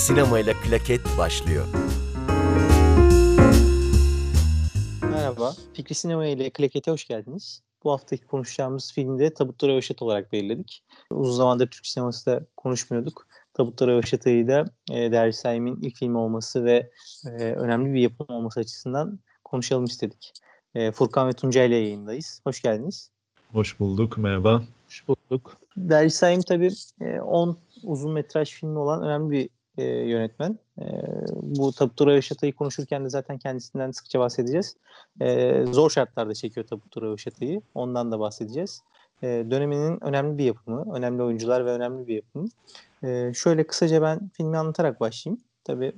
Sinema ile Klaket başlıyor. Merhaba, Fikri Sinema ile Klaket'e hoş geldiniz. Bu haftaki konuşacağımız filmde Tabutlara Öşet olarak belirledik. Uzun zamandır Türk sinemasında konuşmuyorduk. Tabutlara Öşet'i de e, Derviş Saim'in ilk filmi olması ve e, önemli bir yapım olması açısından konuşalım istedik. E, Furkan ve Tuncay ile yayındayız. Hoş geldiniz. Hoş bulduk, merhaba. Hoş bulduk. Derviş Saim tabii 10 e, uzun metraj filmi olan önemli bir e, yönetmen. E, bu Tabutura Yaşatay'ı konuşurken de zaten kendisinden sıkça bahsedeceğiz. E, zor şartlarda çekiyor Tabutura Yaşatay'ı. Ondan da bahsedeceğiz. E, döneminin önemli bir yapımı, önemli oyuncular ve önemli bir yapımı. E, şöyle kısaca ben filmi anlatarak başlayayım. Tabii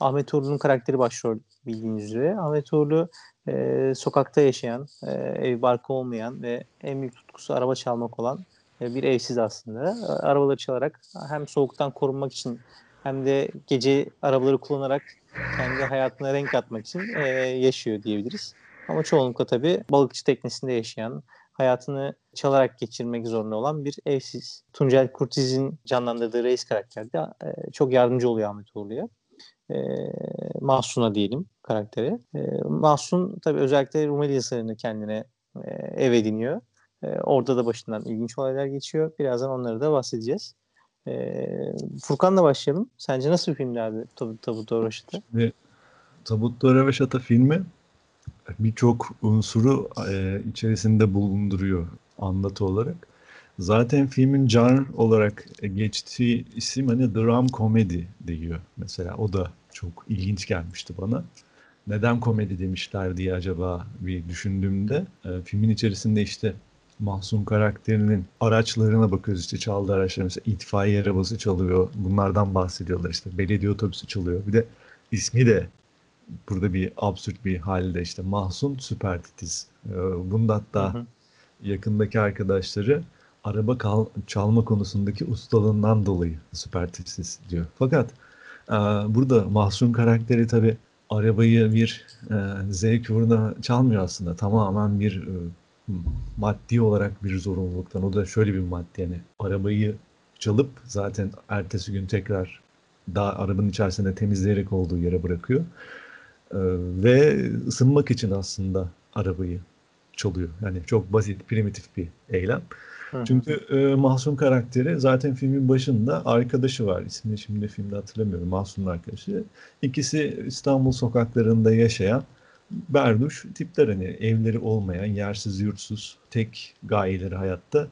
Ahmet Uğurlu'nun karakteri başrol bildiğiniz üzere. Ahmet Uğurlu e, sokakta yaşayan, e, ev barkı olmayan ve en büyük tutkusu araba çalmak olan e, bir evsiz aslında. Arabaları çalarak hem soğuktan korunmak için hem de gece arabaları kullanarak kendi hayatına renk atmak için e, yaşıyor diyebiliriz. Ama çoğunlukla tabii balıkçı teknesinde yaşayan, hayatını çalarak geçirmek zorunda olan bir evsiz. Tuncel Kurtiz'in canlandırdığı reis karakteri de e, çok yardımcı oluyor Ahmet Uğurlu'ya. E, Mahsun'a diyelim karaktere. E, Mahsun tabii özellikle Rumeli Hisarı'nı kendine e, ev ediniyor. E, orada da başından ilginç olaylar geçiyor. Birazdan onları da bahsedeceğiz. E, Furkan'la başlayalım. Sence nasıl bir filmdi abi Tabut, Tabut Röveşata? Tabut Röveşata filmi birçok unsuru e, içerisinde bulunduruyor anlatı olarak. Zaten filmin genre olarak geçtiği isim hani dram komedi diyor mesela. O da çok ilginç gelmişti bana. Neden komedi demişler diye acaba bir düşündüğümde e, filmin içerisinde işte Mahsun karakterinin araçlarına bakıyoruz işte çaldığı araçlar mesela itfaiye arabası çalıyor. Bunlardan bahsediyorlar işte belediye otobüsü çalıyor. Bir de ismi de burada bir absürt bir halde işte Mahsun Süper Titiz. Ee, bunda hatta hı hı. yakındaki arkadaşları araba kal- çalma konusundaki ustalığından dolayı Süper Titiz diyor. Fakat e, burada Mahsun karakteri tabi arabayı bir e, zevk uğruna çalmıyor aslında. Tamamen bir e, maddi olarak bir zorunluluktan. O da şöyle bir maddi yani arabayı çalıp zaten ertesi gün tekrar daha arabanın içerisinde temizleyerek olduğu yere bırakıyor. Ee, ve ısınmak için aslında arabayı çalıyor. Yani çok basit, primitif bir eylem. Hı. Çünkü e, Mahsun karakteri zaten filmin başında arkadaşı var. İsmini şimdi filmde hatırlamıyorum. Mahsun'un arkadaşı. İkisi İstanbul sokaklarında yaşayan berduş tipler hani evleri olmayan, yersiz yurtsuz, tek gayeleri hayatta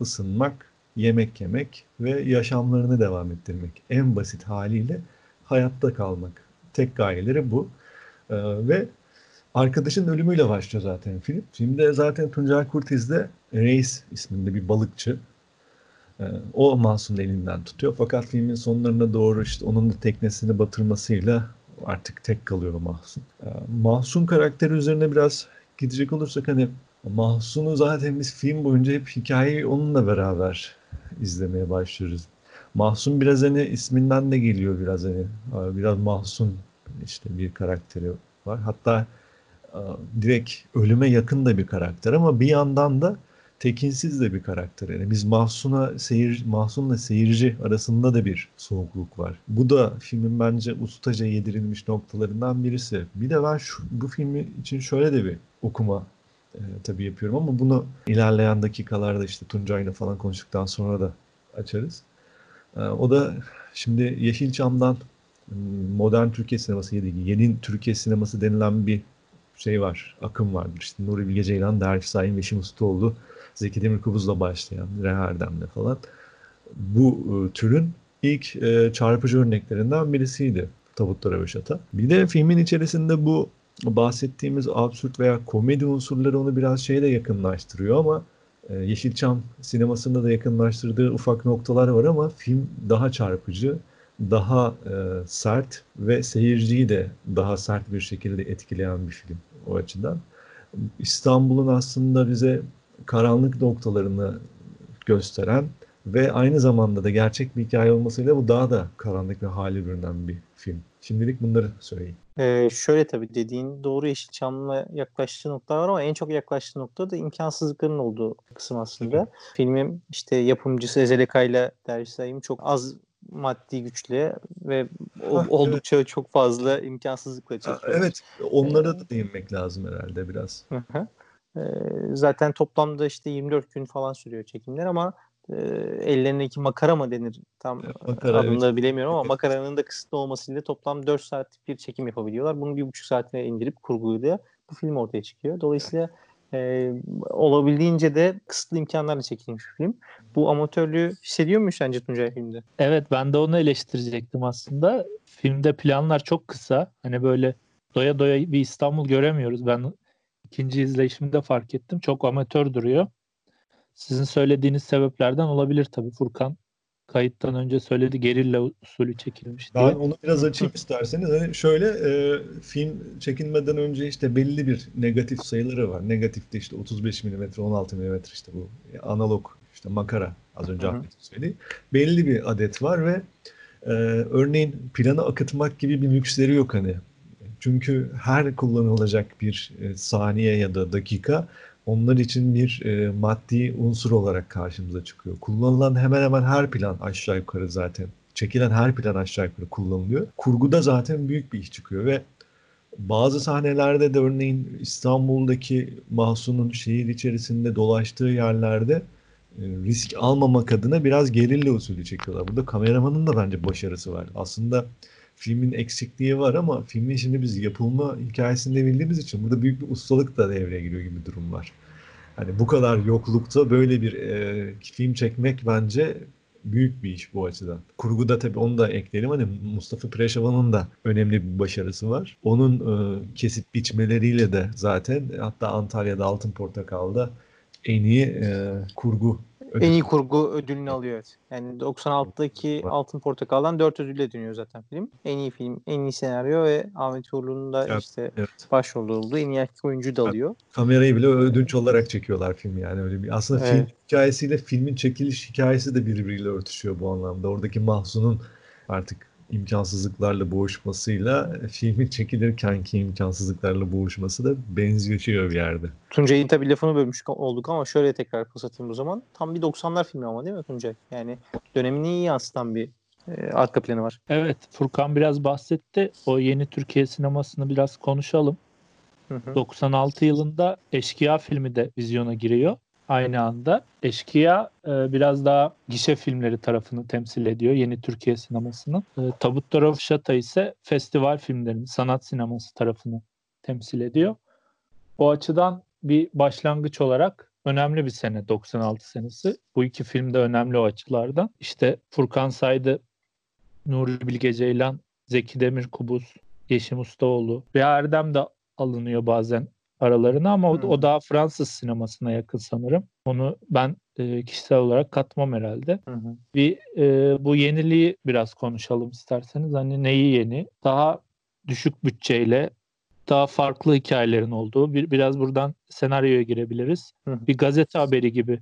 ısınmak, yemek yemek ve yaşamlarını devam ettirmek. En basit haliyle hayatta kalmak. Tek gayeleri bu. Ee, ve arkadaşın ölümüyle başlıyor zaten film. Filmde zaten Tuncay Kurtiz'de Reis isminde bir balıkçı. Ee, o Mahsun'un elinden tutuyor. Fakat filmin sonlarına doğru işte onun da teknesini batırmasıyla artık tek kalıyor Mahsun. Ee, Mahsun karakteri üzerine biraz gidecek olursak hani Mahsun'u zaten biz film boyunca hep hikayeyi onunla beraber izlemeye başlıyoruz. Mahsun biraz hani isminden de geliyor biraz hani biraz Mahsun işte bir karakteri var. Hatta direkt ölüme yakın da bir karakter ama bir yandan da tekinsiz de bir karakter. Yani biz Mahsun'a seyir Mahsun'la seyirci arasında da bir soğukluk var. Bu da filmin bence ustaca yedirilmiş noktalarından birisi. Bir de ben şu, bu filmi için şöyle de bir okuma e, tabii yapıyorum ama bunu ilerleyen dakikalarda işte Tuncay'la falan konuştuktan sonra da açarız. E, o da şimdi Yeşilçam'dan modern Türkiye sineması yedi, yeni Türkiye sineması denilen bir şey var, akım vardır. İşte Nuri Bilge Ceylan, Derviş Sahin ve Şim Ustaoğlu Zeki Demirkubuz'la başlayan Reherdem'le falan bu e, türün ilk e, çarpıcı örneklerinden birisiydi Tabutlara ve Şata. Bir de filmin içerisinde bu bahsettiğimiz absürt veya komedi unsurları onu biraz şeyle yakınlaştırıyor ama e, Yeşilçam sinemasında da yakınlaştırdığı ufak noktalar var ama film daha çarpıcı, daha e, sert ve seyirciyi de daha sert bir şekilde etkileyen bir film o açıdan. İstanbul'un aslında bize karanlık noktalarını gösteren ve aynı zamanda da gerçek bir hikaye olmasıyla bu daha da karanlık ve hali bürünen bir film. Şimdilik bunları söyleyeyim. Ee, şöyle tabii dediğin doğru Yeşilçam'la yaklaştığı noktalar var ama en çok yaklaştığı nokta da imkansızlıkların olduğu kısım aslında. Filmin işte yapımcısı Ezel Ekay'la Derviş Sayım çok az maddi güçle ve Hah, evet. oldukça çok fazla imkansızlıkla Ha, çekiyor. Evet, onlara da değinmek lazım herhalde biraz. Hı hı. Zaten toplamda işte 24 gün falan sürüyor çekimler ama e, ellerindeki makara mı denir tam makara, adını evet. bilemiyorum ama makaranın da kısıtlı olmasıyla toplam 4 saatlik bir çekim yapabiliyorlar. Bunu bir buçuk saatine indirip kurguyla bu film ortaya çıkıyor. Dolayısıyla e, olabildiğince de kısıtlı imkanlarla çekilmiş bir film. Bu amatörlüğü hissediyor musun sence Tuncay filmde? Evet ben de onu eleştirecektim aslında. Filmde planlar çok kısa. Hani böyle doya doya bir İstanbul göremiyoruz. Ben ikinci izleyişimde fark ettim. Çok amatör duruyor. Sizin söylediğiniz sebeplerden olabilir tabii Furkan. Kayıttan önce söyledi gerilla usulü çekilmiş diye. Ben onu biraz açayım isterseniz. Hani şöyle e, film çekilmeden önce işte belli bir negatif sayıları var. Negatifte işte 35 mm, 16 mm işte bu analog işte makara az önce. Ahmet'in söyledi. Belli bir adet var ve e, örneğin planı akıtmak gibi bir lüksleri yok hani. Çünkü her kullanılacak bir e, saniye ya da dakika onlar için bir e, maddi unsur olarak karşımıza çıkıyor. Kullanılan hemen hemen her plan aşağı yukarı zaten çekilen her plan aşağı yukarı kullanılıyor. Kurguda zaten büyük bir iş çıkıyor ve bazı sahnelerde de örneğin İstanbul'daki Mahsun'un şehir içerisinde dolaştığı yerlerde e, risk almamak adına biraz gerilla usulü çekiyorlar. Burada kameramanın da bence başarısı var. Aslında filmin eksikliği var ama filmin şimdi biz yapılma hikayesinde bildiğimiz için burada büyük bir ustalık da devreye giriyor gibi bir durum var. Hani bu kadar yoklukta böyle bir e, film çekmek bence büyük bir iş bu açıdan. Kurguda tabii onu da ekleyelim. Hani Mustafa Preşavan'ın da önemli bir başarısı var. Onun e, kesip biçmeleriyle de zaten hatta Antalya'da Altın Portakal'da en iyi e, kurgu En iyi kurgu ödülünü alıyor evet. Yani 96'daki Var. Altın Portakal'dan 4 ödülle dönüyor zaten film. En iyi film, en iyi senaryo ve Ahmet Uğurlu'nun da Evet, işte Evet. başrolde olduğu en iyi erkek oyuncu da alıyor. Kamerayı bile ödünç olarak çekiyorlar film yani öyle bir. Aslında film Evet. hikayesiyle filmin çekiliş hikayesi de birbiriyle örtüşüyor bu anlamda. Oradaki Mahsun'un artık imkansızlıklarla boğuşmasıyla e, filmin çekilirkenki imkansızlıklarla boğuşması da benziyor bir yerde. Tuncay'ın tabii lafını bölmüş olduk ama şöyle tekrar pas atayım o zaman. Tam bir 90'lar filmi ama değil mi Tuncay? Yani dönemini iyi yansıtan bir e, arka planı var. Evet Furkan biraz bahsetti. O yeni Türkiye sinemasını biraz konuşalım. Hı hı. 96 yılında Eşkıya filmi de vizyona giriyor aynı anda. Eşkıya e, biraz daha gişe filmleri tarafını temsil ediyor yeni Türkiye sinemasının. E, Tabutta Röfşata ise festival filmlerinin sanat sineması tarafını temsil ediyor. O açıdan bir başlangıç olarak önemli bir sene 96 senesi. Bu iki film de önemli o açılardan. İşte Furkan saydı Nuri Bilge Ceylan, Zeki Demirkubuz, Yeşim Ustaoğlu ve Erdem de alınıyor bazen aralarına ama o, o daha Fransız sinemasına yakın sanırım. Onu ben e, kişisel olarak katmam herhalde. Hı hı. Bir e, bu yeniliği biraz konuşalım isterseniz. Hani neyi yeni? Daha düşük bütçeyle daha farklı hikayelerin olduğu bir biraz buradan senaryoya girebiliriz. Hı hı. Bir gazete haberi gibi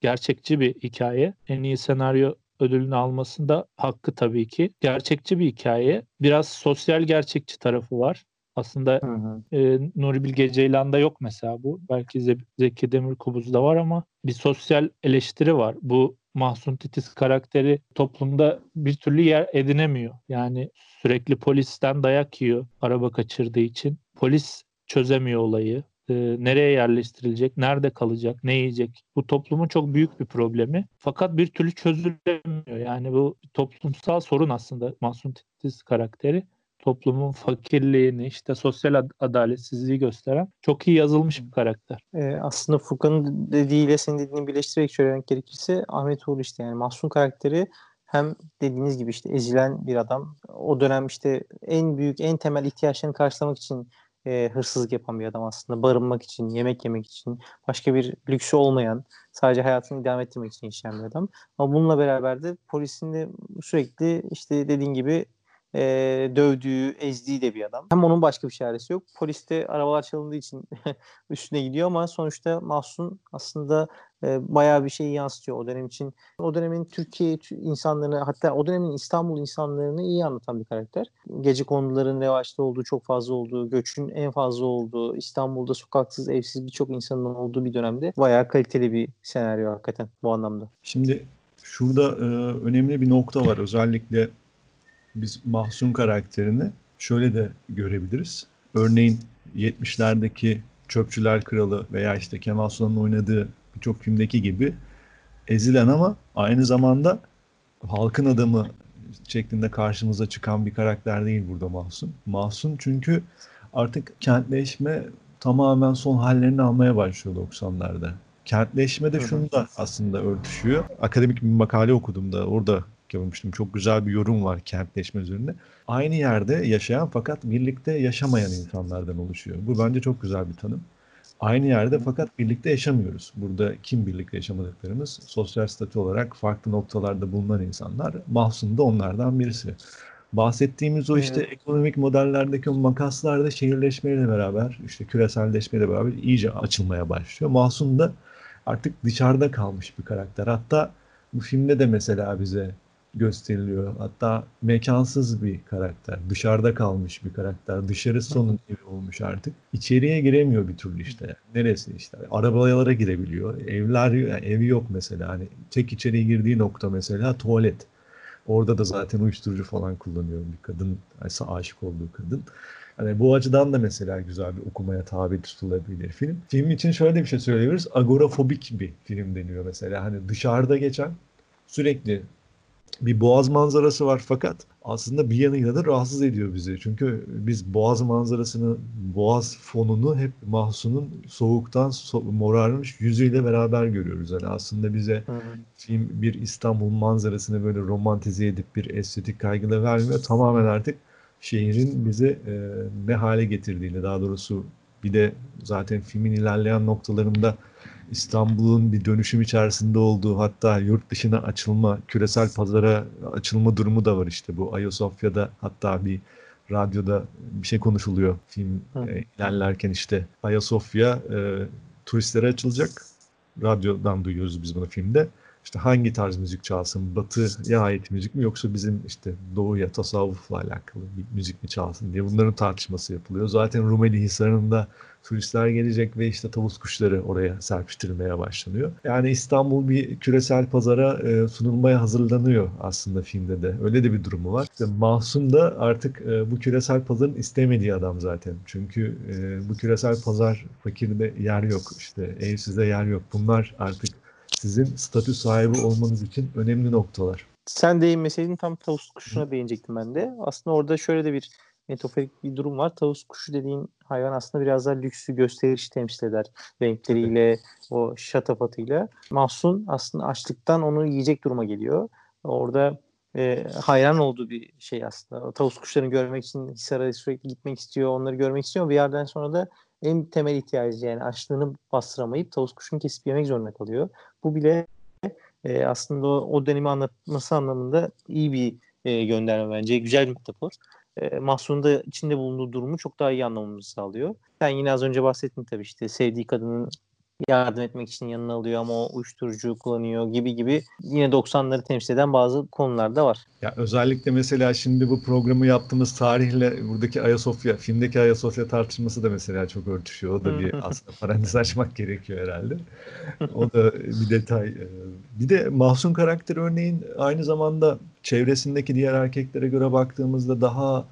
gerçekçi bir hikaye. En iyi senaryo ödülünü almasında hakkı tabii ki. Gerçekçi bir hikaye. Biraz sosyal gerçekçi tarafı var. Aslında Hı hı. e, Nuri Bilge Ceylan'da yok mesela bu. Belki Ze- Zeki Demirkubuz'da var ama bir sosyal eleştiri var. Bu Mahsun Titiz karakteri toplumda bir türlü yer edinemiyor. Yani sürekli polisten dayak yiyor araba kaçırdığı için. Polis çözemiyor olayı. E, nereye yerleştirilecek, nerede kalacak, ne yiyecek? Bu toplumun çok büyük bir problemi. Fakat bir türlü çözülemiyor. Yani bu toplumsal sorun aslında Mahsun Titiz karakteri toplumun fakirliğini, işte sosyal ad- adaletsizliği gösteren çok iyi yazılmış bir karakter. E, aslında Furkan'ın dediğiyle senin dediğini birleştirerek söylemek gerekirse Ahmet Uğur işte yani Mahsun karakteri hem dediğiniz gibi işte ezilen bir adam. O dönem işte en büyük, en temel ihtiyaçlarını karşılamak için e, hırsızlık yapan bir adam aslında. Barınmak için, yemek yemek için, başka bir lüksü olmayan, sadece hayatını idame ettirmek için yaşayan bir adam. Ama bununla beraber de polisin de sürekli işte dediğin gibi e, dövdüğü, ezdiği de bir adam. Hem onun başka bir çaresi yok. Polis de arabalar çalındığı için üstüne gidiyor ama sonuçta Mahsun aslında e, bayağı bir şeyi yansıtıyor o dönem için. O dönemin Türkiye tü- insanlarını hatta o dönemin İstanbul insanlarını iyi anlatan bir karakter. Gece konuların revaçta olduğu, çok fazla olduğu, göçün en fazla olduğu, İstanbul'da sokaksız, evsiz birçok insanın olduğu bir dönemde bayağı kaliteli bir senaryo hakikaten bu anlamda. Şimdi Şurada e, önemli bir nokta var. Özellikle biz Mahsun karakterini şöyle de görebiliriz. Örneğin 70'lerdeki Çöpçüler Kralı veya işte Kemal Sunal'ın oynadığı birçok filmdeki gibi ezilen ama aynı zamanda halkın adamı şeklinde karşımıza çıkan bir karakter değil burada Mahsun. Mahsun çünkü artık kentleşme tamamen son hallerini almaya başlıyor 90'larda. Kentleşme de şunu da aslında örtüşüyor. Akademik bir makale okudum da orada görmüştüm. Çok güzel bir yorum var kentleşme üzerine. Aynı yerde yaşayan fakat birlikte yaşamayan insanlardan oluşuyor. Bu bence çok güzel bir tanım. Aynı yerde fakat birlikte yaşamıyoruz. Burada kim birlikte yaşamadıklarımız sosyal statü olarak farklı noktalarda bulunan insanlar. Mahsun da onlardan birisi. Bahsettiğimiz o işte Evet. ekonomik modellerdeki o makaslar da şehirleşmeyle beraber, işte küreselleşmeyle beraber iyice açılmaya başlıyor. Mahsun da artık dışarıda kalmış bir karakter. Hatta bu filmde de mesela bize gösteriliyor. Hatta mekansız bir karakter. Dışarıda kalmış bir karakter. Dışarısı onun evi olmuş artık. İçeriye giremiyor bir türlü işte. Neresi işte. Arabalara girebiliyor. Evler, yani evi yok mesela. Hani tek içeriye girdiği nokta mesela tuvalet. Orada da zaten uyuşturucu falan kullanıyor bir kadın. Yani aşık olduğu kadın. Hani bu açıdan da mesela güzel bir okumaya tabi tutulabilir film. Film için şöyle bir şey söyleyebiliriz. Agorafobik bir film deniyor mesela. Hani dışarıda geçen sürekli bir boğaz manzarası var fakat aslında bir yanıyla da rahatsız ediyor bizi. Çünkü biz boğaz manzarasını, boğaz fonunu hep Mahsun'un soğuktan so- morarmış yüzüyle beraber görüyoruz. Yani aslında bize Hı hı. film bir İstanbul manzarasını böyle romantize edip bir estetik kaygıyla vermiyor. Tamamen artık şehrin bizi e, ne hale getirdiğini daha doğrusu bir de zaten filmin ilerleyen noktalarında İstanbul'un bir dönüşüm içerisinde olduğu hatta yurt dışına açılma, küresel pazara açılma durumu da var işte bu Ayasofya'da hatta bir radyoda bir şey konuşuluyor film Hı. e, ilerlerken işte Ayasofya e, turistlere açılacak. Radyodan duyuyoruz biz bunu filmde. İşte hangi tarz müzik çalsın? Batı'ya ait müzik mi yoksa bizim işte doğuya, tasavvufla alakalı bir müzik mi çalsın diye bunların tartışması yapılıyor. Zaten Rumeli Hisarı'nda turistler gelecek ve işte tavus kuşları oraya serpiştirilmeye başlanıyor. Yani İstanbul bir küresel pazara e, sunulmaya hazırlanıyor aslında filmde de. Öyle de bir durumu var. İşte Mahsun da artık e, bu küresel pazarın istemediği adam zaten. Çünkü e, bu küresel pazar fakirde yer yok. işte evsizde yer yok. Bunlar artık sizin statü sahibi olmanız için önemli noktalar. Sen değinmeseydin tam tavus kuşuna değinecektim ben de. Aslında orada şöyle de bir metaforik bir durum var. Tavus kuşu dediğin hayvan aslında biraz daha lüksü gösterişi temsil eder. Renkleriyle, o şatafatıyla. Mahsun aslında açlıktan onu yiyecek duruma geliyor. Orada e, hayran olduğu bir şey aslında. O tavus kuşlarını görmek için Hisar'a sürekli gitmek istiyor, onları görmek istiyor. Bir yerden sonra da en temel ihtiyacı yani açlığını bastıramayıp tavus kuşunu kesip yemek zorunda kalıyor. Bu bile e, aslında o, o dönemi anlatması anlamında iyi bir e, gönderme bence. Güzel bir metafor. E, Mahsun'un da içinde bulunduğu durumu çok daha iyi anlamamızı sağlıyor. Sen yine az önce bahsettin tabii işte sevdiği kadının yardım etmek için yanına alıyor ama o uyuşturucu kullanıyor gibi gibi yine 90'ları temsil eden bazı konular da var. Ya özellikle mesela şimdi bu programı yaptığımız tarihle buradaki Ayasofya, filmdeki Ayasofya tartışması da mesela çok örtüşüyor. O da bir aslında parantez açmak gerekiyor herhalde. O da bir detay. Ee, Bir de Mahsun karakteri örneğin aynı zamanda çevresindeki diğer erkeklere göre baktığımızda daha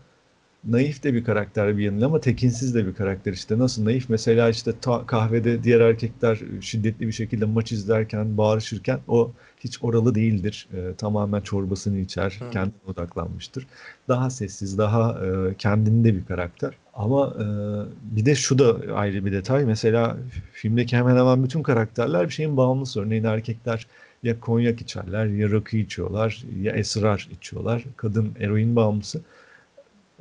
naif de bir karakter bir yanıyla ama tekinsiz de bir karakter işte. Nasıl naif? Mesela işte ta- kahvede diğer erkekler şiddetli bir şekilde maç izlerken, bağırışırken o hiç oralı değildir. Ee, tamamen çorbasını içer, Hı. kendine odaklanmıştır. Daha sessiz, daha e, kendinde bir karakter. Ama e, bir de şu da ayrı bir detay. Mesela filmdeki hemen hemen bütün karakterler bir şeyin bağımlısı. Örneğin erkekler ya konyak içerler, ya rakı içiyorlar, ya esrar içiyorlar. Kadın eroin bağımlısı.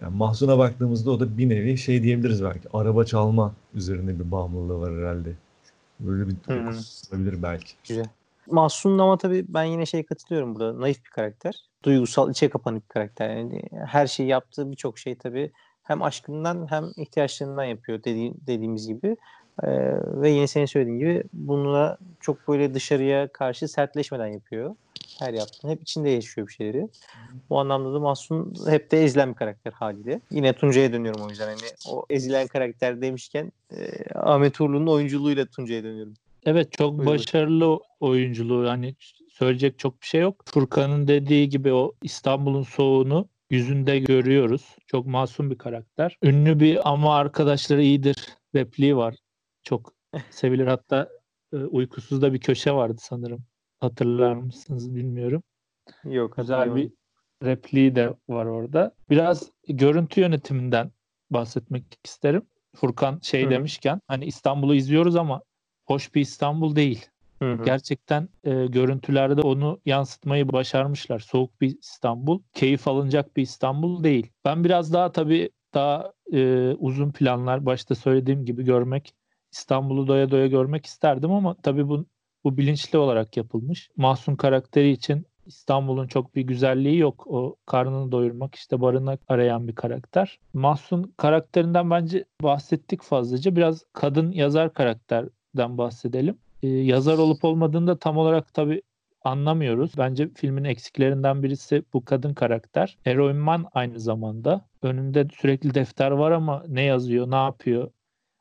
Yani Mahsun'a baktığımızda o da bir nevi şey diyebiliriz belki. Araba çalma üzerine bir bağımlılığı var herhalde. Böyle bir hı. olabilir belki. Güzel. Mahsun'un ama tabii ben yine şey katılıyorum burada. Naif bir karakter. Duygusal, içe kapanık bir karakter. Yani her şeyi yaptığı birçok şey tabii hem aşkından hem ihtiyaçlarından yapıyor dediği, dediğimiz gibi. Ee, ve yine senin söylediğin gibi bununla çok böyle dışarıya karşı sertleşmeden yapıyor. Her yaptığını. Hep içinde yaşıyor bir şeyleri. Bu anlamda da Mahsun hep de ezilen bir karakter haliyle. Yine Tuncay'a dönüyorum o yüzden. Hani o ezilen karakter demişken e, Ahmet Uğurlu'nun oyunculuğuyla Tuncay'a dönüyorum. Evet çok Buyur, buyur. başarılı oyunculuğu. Hani söyleyecek çok bir şey yok. Furkan'ın dediği gibi o İstanbul'un soğuğunu yüzünde görüyoruz. Çok masum bir karakter. Ünlü bir ama arkadaşları iyidir repliği var. Çok sevilir. Hatta uykusuzda bir köşe vardı sanırım. Hatırlar mısınız bilmiyorum. Yok. Güzel bir repliği de var orada. Biraz görüntü yönetiminden bahsetmek isterim. Furkan şey Hı. demişken hani İstanbul'u izliyoruz ama hoş bir İstanbul değil. Hı hı. Gerçekten e, görüntülerde onu yansıtmayı başarmışlar. Soğuk bir İstanbul, keyif alınacak bir İstanbul değil. Ben biraz daha tabii daha e, uzun planlar başta söylediğim gibi görmek, İstanbul'u doya doya görmek isterdim ama tabii bu bu bilinçli olarak yapılmış. Mahsun karakteri için İstanbul'un çok bir güzelliği yok. O karnını doyurmak, işte barınak arayan bir karakter. Mahsun karakterinden bence bahsettik fazlaca. Biraz kadın yazar karakterden bahsedelim. Ee, yazar olup olmadığını da tam olarak tabii anlamıyoruz. Bence filmin eksiklerinden birisi bu kadın karakter. Eroinman aynı zamanda. Önünde sürekli defter var ama ne yazıyor, ne yapıyor?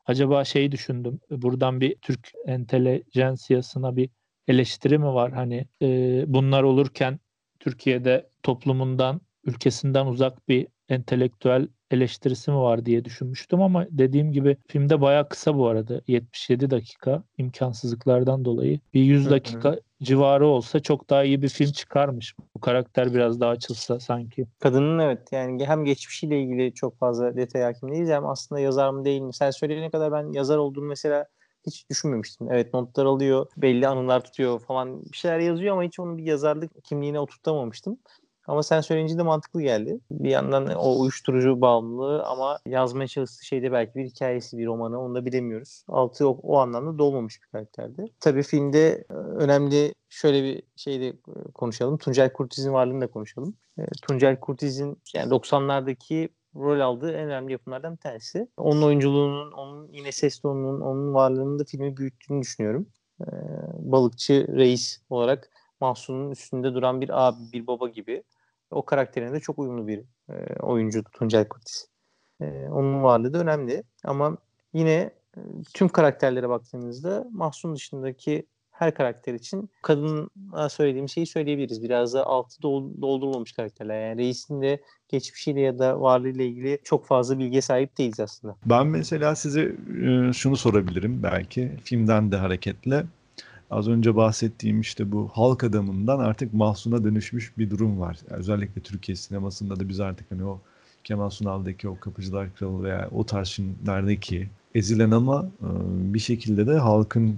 Acaba şey düşündüm. Buradan bir Türk entelejansiyasına bir eleştiri mi var? Hani e, bunlar olurken Türkiye'de toplumundan, ülkesinden uzak bir entelektüel eleştirisi mi var diye düşünmüştüm ama dediğim gibi filmde bayağı kısa bu arada. 77 dakika imkansızlıklardan dolayı. Bir 100 Hı hı. dakika civarı olsa çok daha iyi bir film çıkarmış. Bu karakter biraz daha açılsa sanki. Kadının evet yani hem geçmişiyle ilgili çok fazla detay hakim değiliz hem aslında yazar mı değil mi? Sen söyleyene kadar ben yazar olduğunu mesela hiç düşünmemiştim. Evet notlar alıyor, belli anılar tutuyor falan bir şeyler yazıyor ama hiç onun bir yazarlık kimliğine oturtamamıştım. Ama sen söyleyince de mantıklı geldi. Bir yandan o uyuşturucu bağımlılığı ama yazmaya çalıştığı şeyde belki bir hikayesi, bir romanı onu da bilemiyoruz. Altı o, o anlamda dolmamış bir karakterdi. Tabii filmde e, önemli şöyle bir şey de e, konuşalım. Tuncel Kurtiz'in varlığını da konuşalım. E, Tuncel Kurtiz'in yani 90'lardaki rol aldığı en önemli yapımlardan bir tanesi. Onun oyunculuğunun, onun yine ses tonunun, onun varlığının da filmi büyüttüğünü düşünüyorum. Balıkçı reis olarak Mahsun'un üstünde duran bir abi, bir baba gibi. O karakterine de çok uyumlu bir e, oyuncu Tuncel Kurtiz. E, onun varlığı da önemli. Ama yine e, tüm karakterlere baktığınızda Mahsun dışındaki her karakter için kadına söylediğim şeyi söyleyebiliriz. Biraz da altı dol- doldurulmamış karakterler. Yani reisin de geçmişiyle ya da varlığıyla ilgili çok fazla bilgiye sahip değiliz aslında. Ben mesela size e, şunu sorabilirim belki filmden de hareketle. Az önce bahsettiğim işte bu halk adamından artık mahsuna dönüşmüş bir durum var. Yani özellikle Türkiye sinemasında da biz artık hani o Kemal Sunal'daki o Kapıcılar Kralı veya o tarz filmlerdeki ezilen ama e, bir şekilde de halkın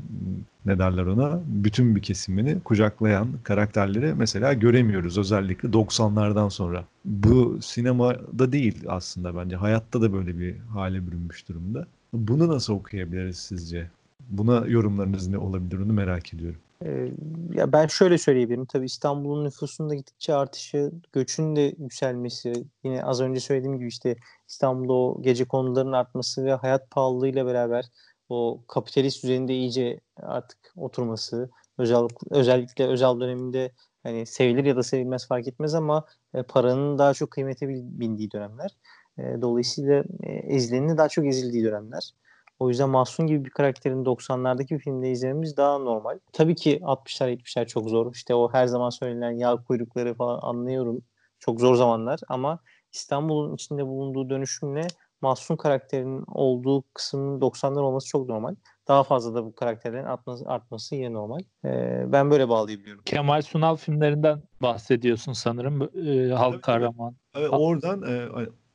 ne derler ona bütün bir kesimini kucaklayan karakterleri mesela göremiyoruz özellikle 90'lardan sonra. Bu sinemada değil aslında bence hayatta da böyle bir hale bürünmüş durumda. Bunu nasıl okuyabiliriz sizce? Buna yorumlarınız ne olabilir onu merak ediyorum. Ee, ya ben şöyle söyleyebilirim. Tabii İstanbul'un nüfusunda gittikçe artışı, göçün de yükselmesi, yine az önce söylediğim gibi işte İstanbul'da o gece konularının artması ve hayat pahalılığıyla beraber o kapitalist düzeninde iyice artık oturması, özel, özellikle özel döneminde hani sevilir ya da sevilmez fark etmez ama e, paranın daha çok kıymete bindiği dönemler. E, dolayısıyla e, ezilenin daha çok ezildiği dönemler. O yüzden Mahsun gibi bir karakterin 90'lardaki bir filmde izlememiz daha normal. Tabii ki 60'lar 70'ler çok zor. İşte o her zaman söylenen yağ kuyrukları falan anlıyorum. Çok zor zamanlar ama İstanbul'un içinde bulunduğu dönüşümle Mahsun karakterinin olduğu kısmın 90'lar olması çok normal. Daha fazla da bu karakterlerin artması, artması yine normal. Ee, ben böyle bağlayabiliyorum. Kemal Sunal filmlerinden bahsediyorsun sanırım. E, Tabii, halk tabii. kahraman. Evet, oradan e,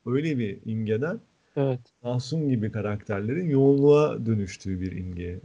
öyle bir imgeden Evet. Mahsun gibi karakterlerin yoğunluğa dönüştüğü bir imge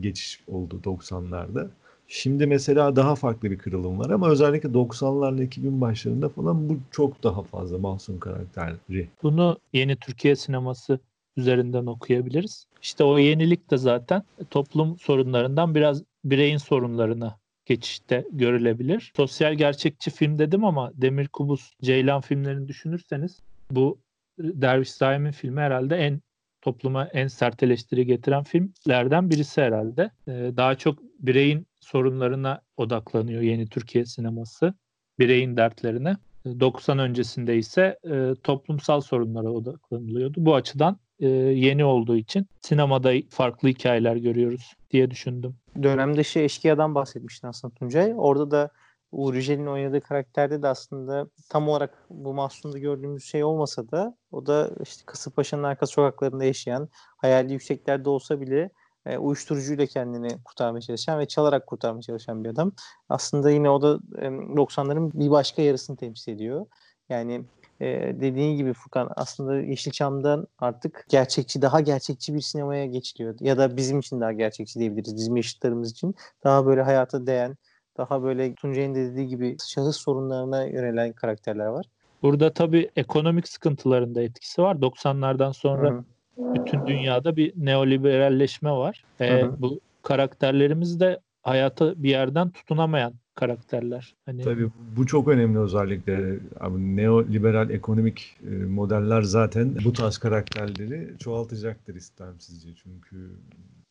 geçiş oldu 90'larda. Şimdi mesela daha farklı bir kırılım var ama özellikle 90'larla 2000 başlarında falan bu çok daha fazla Mahsun karakteri. Bunu yeni Türkiye sineması üzerinden okuyabiliriz. İşte o yenilik de zaten toplum sorunlarından biraz bireyin sorunlarına geçişte görülebilir. Sosyal gerçekçi film dedim ama Demir Kubus, Ceylan filmlerini düşünürseniz bu Derviş Zaim'in filmi herhalde en topluma en sert eleştiri getiren filmlerden birisi herhalde. Ee, daha çok bireyin sorunlarına odaklanıyor yeni Türkiye sineması. Bireyin dertlerine. 90 öncesinde ise e, toplumsal sorunlara odaklanılıyordu. Bu açıdan e, yeni olduğu için sinemada farklı hikayeler görüyoruz diye düşündüm. Dönem dışı Eşkıya'dan bahsetmiştin aslında Tuncay. Orada da Uğur Yücel'in oynadığı karakterde de aslında tam olarak bu Mahsun'da gördüğümüz şey olmasa da o da işte Kasımpaşa'nın arka sokaklarında yaşayan, hayali yükseklerde olsa bile e, uyuşturucuyla kendini kurtarmaya çalışan ve çalarak kurtarmaya çalışan bir adam. Aslında yine o da e, 90'ların bir başka yarısını temsil ediyor. Yani e, dediğin gibi Furkan aslında Yeşilçam'dan artık gerçekçi, daha gerçekçi bir sinemaya geçiliyor. Ya da bizim için daha gerçekçi diyebiliriz. Bizim yaşıtlarımız için daha böyle hayata değen, daha böyle Tuncay'ın dediği gibi şahıs sorunlarına yönelen karakterler var. Burada tabii ekonomik sıkıntıların da etkisi var. 90'lardan sonra Hı-hı. bütün dünyada bir neoliberalleşme var. Ee, bu karakterlerimiz de hayata bir yerden tutunamayan karakterler. Hani... Tabii bu çok önemli özellikle. Abi, neoliberal ekonomik e, modeller zaten bu tarz karakterleri çoğaltacaktır istemsizce. Çünkü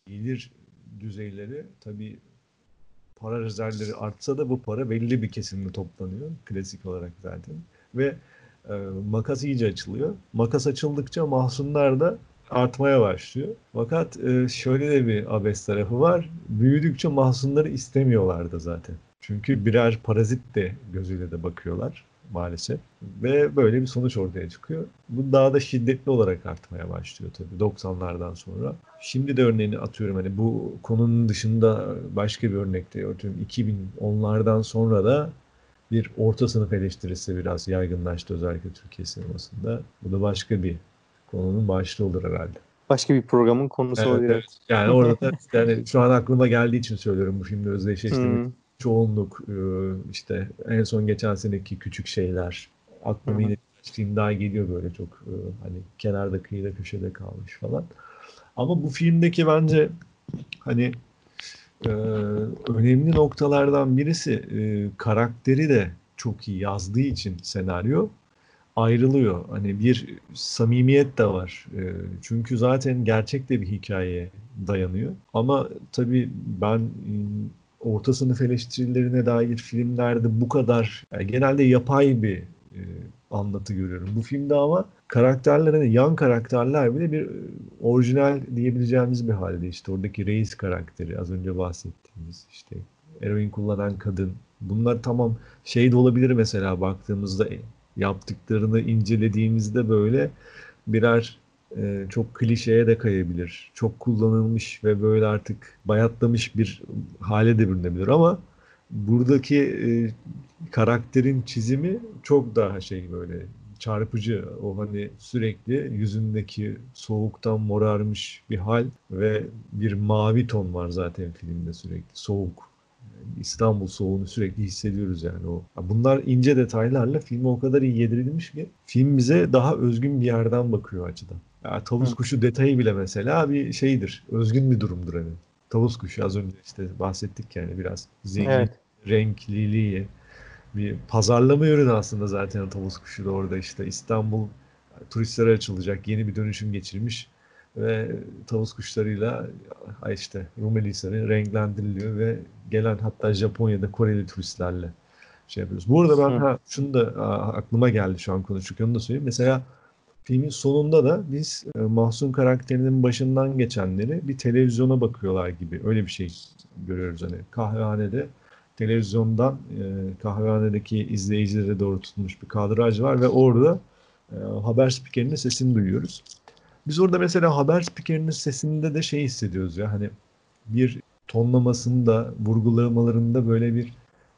gelir düzeyleri tabii para rezervleri artsa da bu para belli bir kesimde toplanıyor. Klasik olarak zaten. Ve e, makas iyice açılıyor. Makas açıldıkça mahsunlar da artmaya başlıyor. Fakat e, şöyle de bir abes tarafı var. Büyüdükçe mahsunları istemiyorlar da zaten. Çünkü birer parazit de gözüyle de bakıyorlar maalesef. Ve böyle bir sonuç ortaya çıkıyor. Bu daha da şiddetli olarak artmaya başlıyor tabii 90'lardan sonra. Şimdi de örneğini atıyorum hani bu konunun dışında başka bir örnekte atıyorum 2010'lardan sonra da bir orta sınıf eleştirisi biraz yaygınlaştı özellikle Türkiye sinemasında. Bu da başka bir konunun başlığı olur herhalde. Başka bir programın konusu evet, olabilir. Evet. Yani orada da yani şu an aklıma geldiği için söylüyorum bu filmde özdeşleştirmek. Hmm çoğunluk e, işte en son geçen seneki küçük şeyler aklıma yine film daha geliyor böyle çok e, hani kenarda kıyıda köşede kalmış falan. Ama bu filmdeki bence hani e, önemli noktalardan birisi karakteri de çok iyi yazdığı için senaryo ayrılıyor. Hani bir samimiyet de var. çünkü zaten gerçek de bir hikayeye dayanıyor. Ama tabii ben orta sınıf eleştirilerine dair filmlerde bu kadar yani genelde yapay bir e, anlatı görüyorum. Bu filmde ama karakterler hani yan karakterler bile bir e, orijinal diyebileceğimiz bir halde işte oradaki reis karakteri az önce bahsettiğimiz işte eroin kullanan kadın bunlar tamam şey de olabilir mesela baktığımızda e, yaptıklarını incelediğimizde böyle birer e, çok klişeye de kayabilir. Çok kullanılmış ve böyle artık bayatlamış bir hale de bürünebilir ama buradaki e, karakterin çizimi çok daha şey böyle çarpıcı. O hani sürekli yüzündeki soğuktan morarmış bir hal ve bir mavi ton var zaten filmde sürekli. Soğuk. İstanbul soğuğunu sürekli hissediyoruz yani o. Bunlar ince detaylarla filme o kadar iyi yedirilmiş ki film bize daha özgün bir yerden bakıyor açıdan. Ya, tavus kuşu detayı bile mesela bir şeydir. Özgün bir durumdur hani. Tavus kuşu az önce işte bahsettik yani biraz zengin, evet. renkliliği bir pazarlama ürünü aslında zaten tavus kuşu da orada işte İstanbul turistlere açılacak yeni bir dönüşüm geçirmiş ve tavus kuşlarıyla işte Rumeli Hisarı renklendiriliyor ve gelen hatta Japonya'da Koreli turistlerle şey yapıyoruz. Bu arada ben ha, şunu da aklıma geldi şu an konuşurken onu da söyleyeyim. Mesela Filmin sonunda da biz e, Mahsun karakterinin başından geçenleri bir televizyona bakıyorlar gibi öyle bir şey görüyoruz hani kahvehanede televizyondan e, kahvehanedeki izleyicilere doğru tutulmuş bir kadraj var ve orada e, haber spikerinin sesini duyuyoruz. Biz orada mesela haber spikerinin sesinde de şey hissediyoruz ya hani bir tonlamasında, vurgulamalarında böyle bir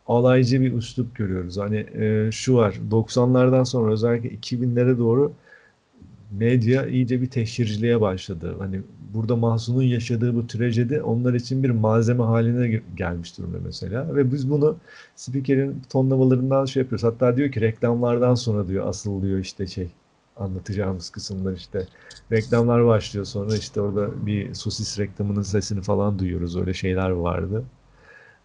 alaycı bir üslup görüyoruz. Hani e, şu var 90'lardan sonra özellikle 2000'lere doğru medya iyice bir teşhirciliğe başladı. Hani burada Mahsun'un yaşadığı bu trajedi onlar için bir malzeme haline gelmiş durumda mesela. Ve biz bunu spikerin tonlamalarından şey yapıyoruz. Hatta diyor ki reklamlardan sonra diyor asıl diyor işte şey anlatacağımız kısımlar işte reklamlar başlıyor sonra işte orada bir sosis reklamının sesini falan duyuyoruz. Öyle şeyler vardı.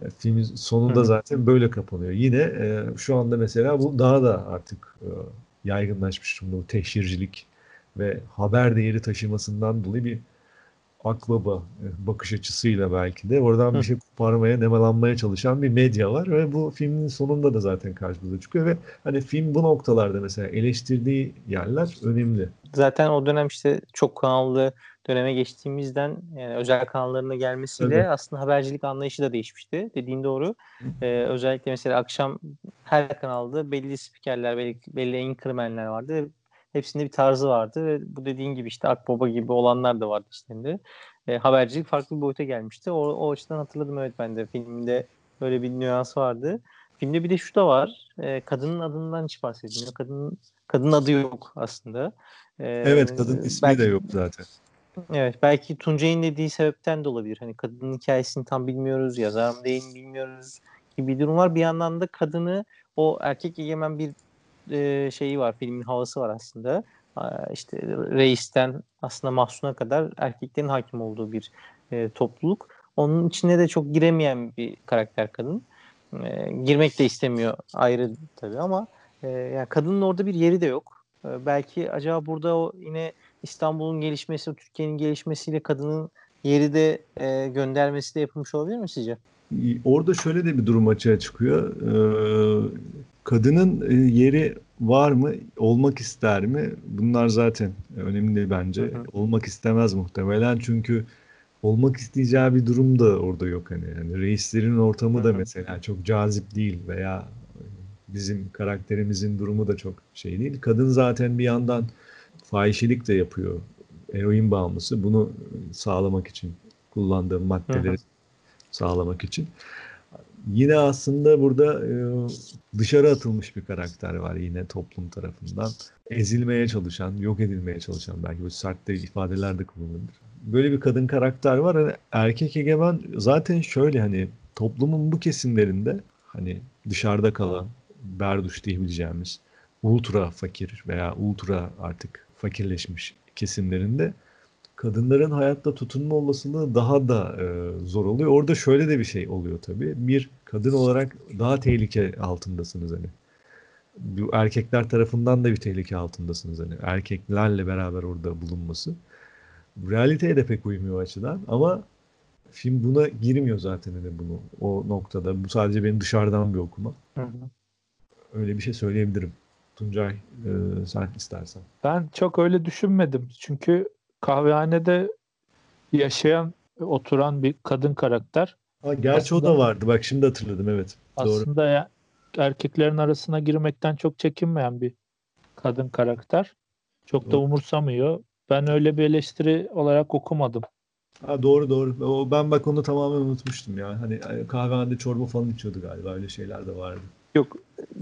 E, filmin sonunda zaten böyle kapanıyor. Yine e, şu anda mesela bu daha da artık e, yaygınlaşmış durumda bu teşhircilik ve haber değeri taşımasından dolayı bir akbaba e, bakış açısıyla belki de oradan bir şey koparmaya, nemalanmaya çalışan bir medya var ve bu filmin sonunda da zaten karşımıza çıkıyor ve hani film bu noktalarda mesela eleştirdiği yerler önemli. Zaten o dönem işte çok kanallı döneme geçtiğimizden yani özel kanallarına gelmesiyle Evet. aslında habercilik anlayışı da değişmişti. Dediğin doğru. Ee, özellikle mesela akşam her kanalda belli spikerler, belli, belli anchormanler vardı. Hepsinde bir tarzı vardı ve bu dediğin gibi işte Akbaba gibi olanlar da vardı içlerinde. Ee, habercilik farklı bir boyuta gelmişti. O, o açıdan hatırladım evet ben de filmde böyle bir nüans vardı. Filmde bir de şu da var. Ee, kadının adından hiç bahsedilmiyor. Kadının kadının adı yok aslında. Ee, Evet kadın ismi belki- de yok zaten. Evet belki Tuncay'ın dediği sebepten de olabilir. Hani kadının hikayesini tam bilmiyoruz, yazar mı değil mi bilmiyoruz gibi bir durum var. Bir yandan da kadını o erkek egemen bir e, şeyi var, filmin havası var aslında. Aa, İşte reisten aslında mahsuna kadar erkeklerin hakim olduğu bir e, topluluk. Onun içine de çok giremeyen bir karakter kadın. E, girmek de istemiyor ayrı tabii ama e, yani kadının orada bir yeri de yok. E, belki acaba burada o yine İstanbul'un gelişmesi, Türkiye'nin gelişmesiyle kadının yeri de e, göndermesi de yapılmış olabilir mi sizce? Orada şöyle de bir durum açığa çıkıyor. Ee, kadının e, yeri var mı? Olmak ister mi? Bunlar zaten önemli bence. Hı hı. Olmak istemez muhtemelen çünkü olmak isteyeceği bir durum da orada yok hani. Yani reislerin ortamı da Hı hı. mesela çok cazip değil veya bizim karakterimizin durumu da çok şey değil. Kadın zaten bir yandan fahişelik de yapıyor. Eroin bağımlısı. Bunu sağlamak için kullandığı maddeleri sağlamak için. Yine aslında burada e, dışarı atılmış bir karakter var yine toplum tarafından. Ezilmeye çalışan, yok edilmeye çalışan belki bu sert de ifadeler de kullanılır. Böyle bir kadın karakter var. Hani erkek egemen zaten şöyle hani toplumun bu kesimlerinde hani dışarıda kalan berduş diyebileceğimiz ultra fakir veya ultra artık fakirleşmiş kesimlerinde kadınların hayatta tutunma olasılığı daha da e, zor oluyor. Orada şöyle de bir şey oluyor tabii. Bir kadın olarak daha tehlike altındasınız hani. Bu erkekler tarafından da bir tehlike altındasınız hani. Erkeklerle beraber orada bulunması. Realiteye de pek uymuyor açıdan ama film buna girmiyor zaten hani bunu o noktada. Bu sadece benim dışarıdan bir okuma. Öyle bir şey söyleyebilirim. Tuncay e, sen istersen. Ben çok öyle düşünmedim. Çünkü kahvehanede yaşayan, oturan bir kadın karakter. Ha, gerçi o da Aslında- vardı. Bak şimdi hatırladım evet. Doğru. Aslında ya, erkeklerin arasına girmekten çok çekinmeyen bir kadın karakter. Çok da Doğru. umursamıyor. Ben öyle bir eleştiri olarak okumadım. Ha, doğru doğru. O, ben bak onu tamamen unutmuştum ya. Hani e, kahvehanede çorba falan içiyordu galiba. Öyle şeyler de vardı. Yok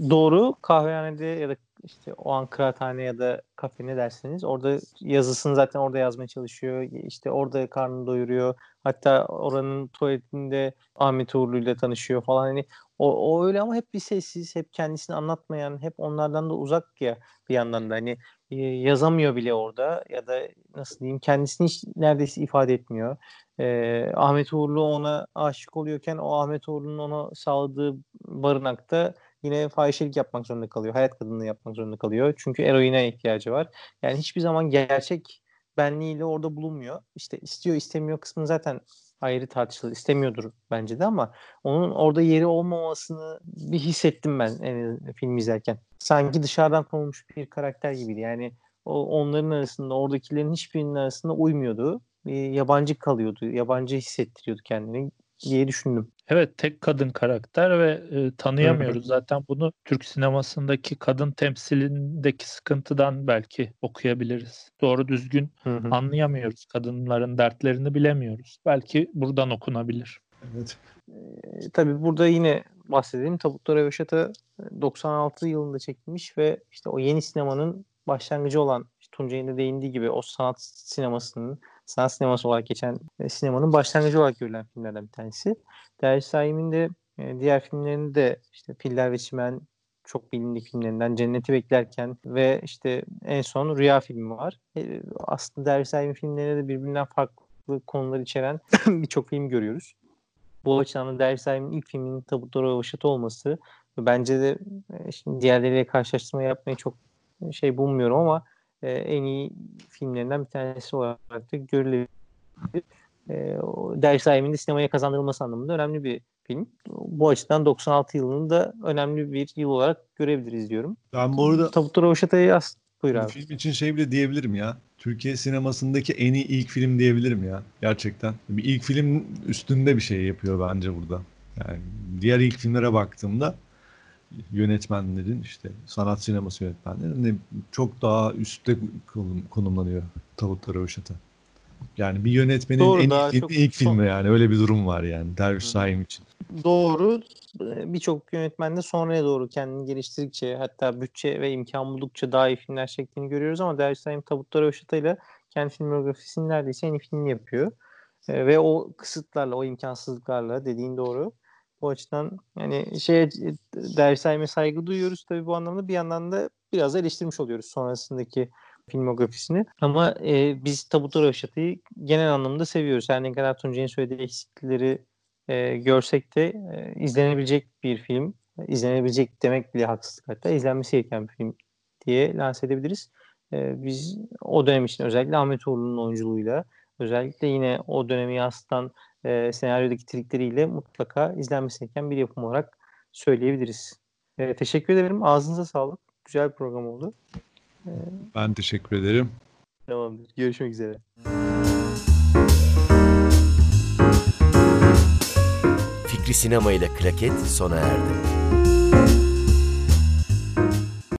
doğru kahvehanede ya da işte o an kıraathane ya da kafe ne derseniz orada yazısını zaten orada yazmaya çalışıyor. İşte orada karnını doyuruyor. Hatta oranın tuvaletinde Ahmet Uğurlu ile tanışıyor falan. Hani o, o öyle ama hep bir sessiz, hep kendisini anlatmayan, hep onlardan da uzak ya bir yandan da hani e, yazamıyor bile orada ya da nasıl diyeyim kendisini hiç neredeyse ifade etmiyor. Ee, Ahmet Uğurlu ona aşık oluyorken o Ahmet Uğurlu'nun ona sağladığı barınakta yine fahişelik yapmak zorunda kalıyor. Hayat kadınlığı yapmak zorunda kalıyor. Çünkü eroine ihtiyacı var. Yani hiçbir zaman gerçek benliğiyle orada bulunmuyor. İşte istiyor istemiyor kısmını zaten ayrı tartışılır. İstemiyordur bence de ama onun orada yeri olmamasını bir hissettim ben en, film izlerken. Sanki dışarıdan konulmuş bir karakter gibiydi. Yani o onların arasında oradakilerin hiçbirinin arasında uymuyordu. E, yabancı kalıyordu. Yabancı hissettiriyordu kendini diye düşündüm. Evet tek kadın karakter ve e, tanıyamıyoruz. Zaten bunu Türk sinemasındaki kadın temsilindeki sıkıntıdan belki okuyabiliriz. Doğru düzgün Hı hı. anlayamıyoruz. Kadınların dertlerini bilemiyoruz. Belki buradan okunabilir. Evet. E, tabii burada yine bahsedelim. Tabutlu Röveşata 96 yılında çekilmiş ve işte o yeni sinemanın başlangıcı olan işte Tuncay'ın da değindiği gibi o sanat sinemasının sanat sineması olarak geçen e, sinemanın başlangıcı olarak görülen filmlerden bir tanesi. Derviş Saim'in de e, diğer filmlerinde de işte Piller ve Çimen çok bilindik filmlerinden Cenneti Beklerken ve işte en son Rüya filmi var. E, aslında Derviş Saim'in filmlerinde de birbirinden farklı konular içeren birçok film görüyoruz. Bu açıdan da Derviş Saim'in ilk filminin Tabutlu Röveşata olması bence de şimdi diğerleriyle karşılaştırma yapmayı çok şey bulmuyorum ama e, en iyi filmlerinden bir tanesi olarak da görülebilir. e, o Der Saim'in de sinemaya kazandırılması anlamında önemli bir film. Bu açıdan 96 yılını da önemli bir yıl olarak görebiliriz diyorum. Ben bu arada Tabutta Roşata'yı as buyur bu abi. film için şey bile diyebilirim ya. Türkiye sinemasındaki en iyi ilk film diyebilirim ya. Gerçekten. Bir ilk film üstünde bir şey yapıyor bence burada. Yani diğer ilk filmlere baktığımda yönetmenlerin işte sanat sineması yönetmenlerin çok daha üstte konum- konumlanıyor Tavuklar Röveşata. Yani bir yönetmenin Doğru, en iyi filmi çok ilk son- filmi yani öyle bir durum var yani Derviş Saim için. Doğru. Ee, Birçok yönetmen de sonraya doğru kendini geliştirdikçe hatta bütçe ve imkan buldukça daha iyi filmler çektiğini görüyoruz ama Derviş Saim Tabutlar Röveşata ile kendi filmografisinin neredeyse en iyi filmini yapıyor. Ee, ve o kısıtlarla, o imkansızlıklarla dediğin doğru. Bu açıdan yani şeye Derviş Saim'e saygı duyuyoruz tabii bu anlamda. Bir yandan da biraz eleştirmiş oluyoruz sonrasındaki filmografisini. Ama e, biz Tabutlar Röveşata'yı genel anlamda seviyoruz. Her ne kadar Tuncay'ın söylediği eksiklikleri e, görsek de e, izlenebilecek bir film. İzlenebilecek demek bile haksızlık hatta. izlenmesi gereken bir film diye lanse edebiliriz. E, biz o dönem için özellikle Ahmet Uğurlu'nun oyunculuğuyla özellikle yine o dönemi yansıtan e, senaryodaki trikleriyle mutlaka izlenmesi gereken bir yapım olarak söyleyebiliriz. E, teşekkür ederim. Ağzınıza sağlık. Güzel bir program oldu. Ben teşekkür ederim. Tamamdır. Görüşmek üzere. Fikri Sinema ile Klaket sona erdi.